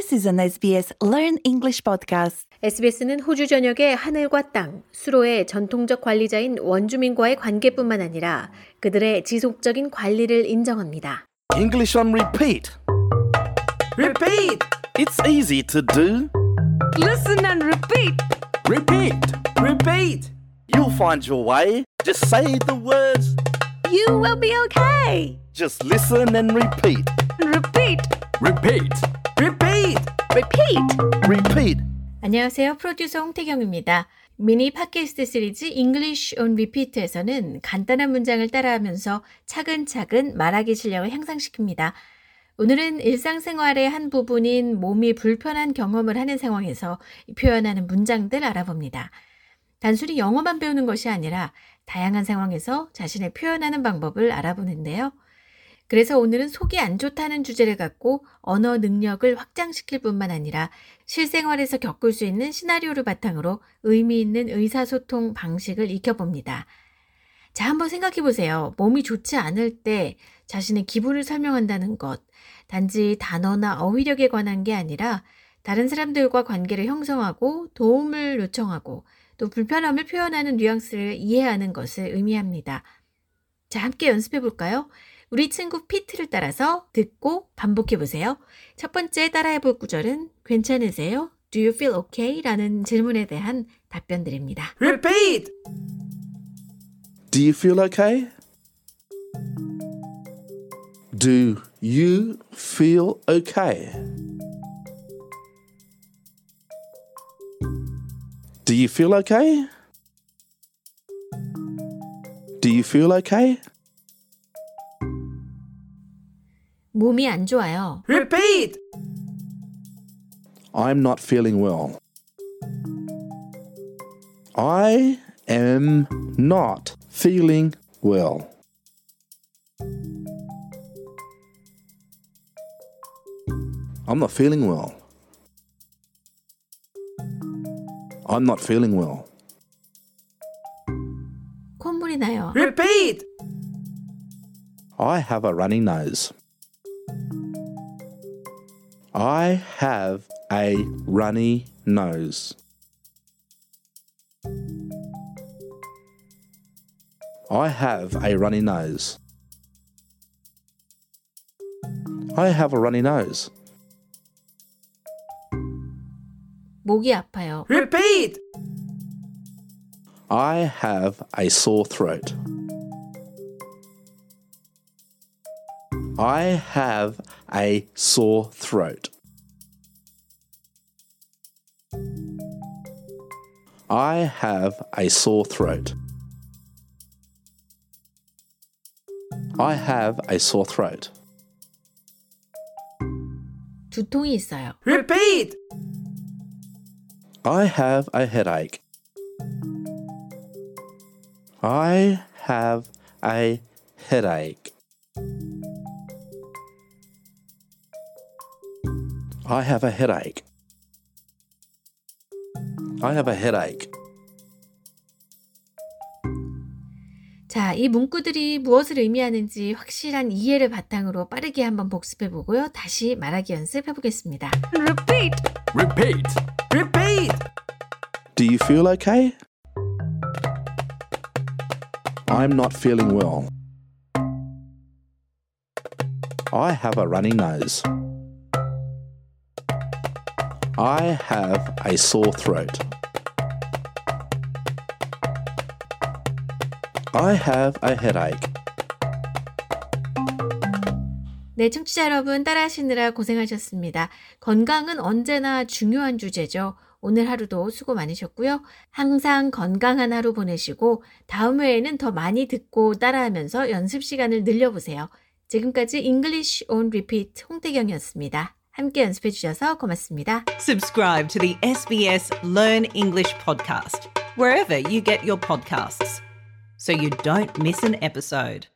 This is an SBS Learn English podcast. SBS는 호주 전역의 하늘과 땅, 수로의 전통적 관리자인 원주민과의 관계뿐만 아니라 그들의 지속적인 관리를 인정합니다. English on repeat. Repeat! It's easy to do. Listen and repeat. Repeat! Repeat! You'll find your way. Just say the words. You will be okay. Just listen and repeat. Repeat. Repeat! Repeat! Repeat. Repeat. 안녕하세요. 프로듀서 홍태경입니다. 미니 팟캐스트 시리즈 English on Repeat에서는 간단한 문장을 따라하면서 차근차근 말하기 실력을 향상시킵니다. 오늘은 일상생활의 한 부분인 몸이 불편한 경험을 하는 상황에서 표현하는 문장들 알아봅니다. 단순히 영어만 배우는 것이 아니라 다양한 상황에서 자신의 표현하는 방법을 알아보는데요. 그래서 오늘은 속이 안 좋다는 주제를 갖고 언어 능력을 확장시킬 뿐만 아니라 실생활에서 겪을 수 있는 시나리오를 바탕으로 의미 있는 의사소통 방식을 익혀봅니다. 자, 한번 생각해 보세요. 몸이 좋지 않을 때 자신의 기분을 설명한다는 것, 단지 단어나 어휘력에 관한 게 아니라 다른 사람들과 관계를 형성하고 도움을 요청하고 또 불편함을 표현하는 뉘앙스를 이해하는 것을 의미합니다. 자, 함께 연습해 볼까요? 우리 친구 피트를 따라서 듣고 반복해 보세요. 첫 번째 따라해 볼 구절은 괜찮으세요? Do you feel okay? 라는 질문에 대한 답변들입니다. Repeat! Do you feel okay? Do you feel okay? Do you feel okay? Do you feel okay? 몸이 안 좋아요. Repeat! I'm not feeling well. I am not feeling well. I'm not feeling well. I'm not feeling well. 콧물이 나요. Repeat! I have a runny nose. I have a runny nose. I have a runny nose. I have a runny nose. 목이 아파요. Repeat! I have a sore throat. I have a sore throat. I have a sore throat. I have a sore throat. 두통이 있어요. Repeat! I have a headache. I have a headache. I have a headache. I have a headache. 자, 이 문구들이 무엇을 의미하는지 확실한 이해를 바탕으로 빠르게 한번 복습해 보고요. 다시 말하기 연습해 보겠습니다. Repeat. Repeat! Repeat! Do you feel okay? I'm not feeling well. I have a runny nose. I have a sore throat. I have a headache. 네, 청취자 여러분 따라하시느라 고생하셨습니다. 건강은 언제나 중요한 주제죠. 오늘 하루도 수고 많으셨고요. 항상 건강한 하루 보내시고 다음 회에는 더 많이 듣고 따라하면서 연습 시간을 늘려보세요. 지금까지 English on Repeat 홍태경이었습니다. 함께 연습해 주셔서 고맙습니다. Subscribe to the SBS Learn English podcast wherever you get your podcasts so you don't miss an episode.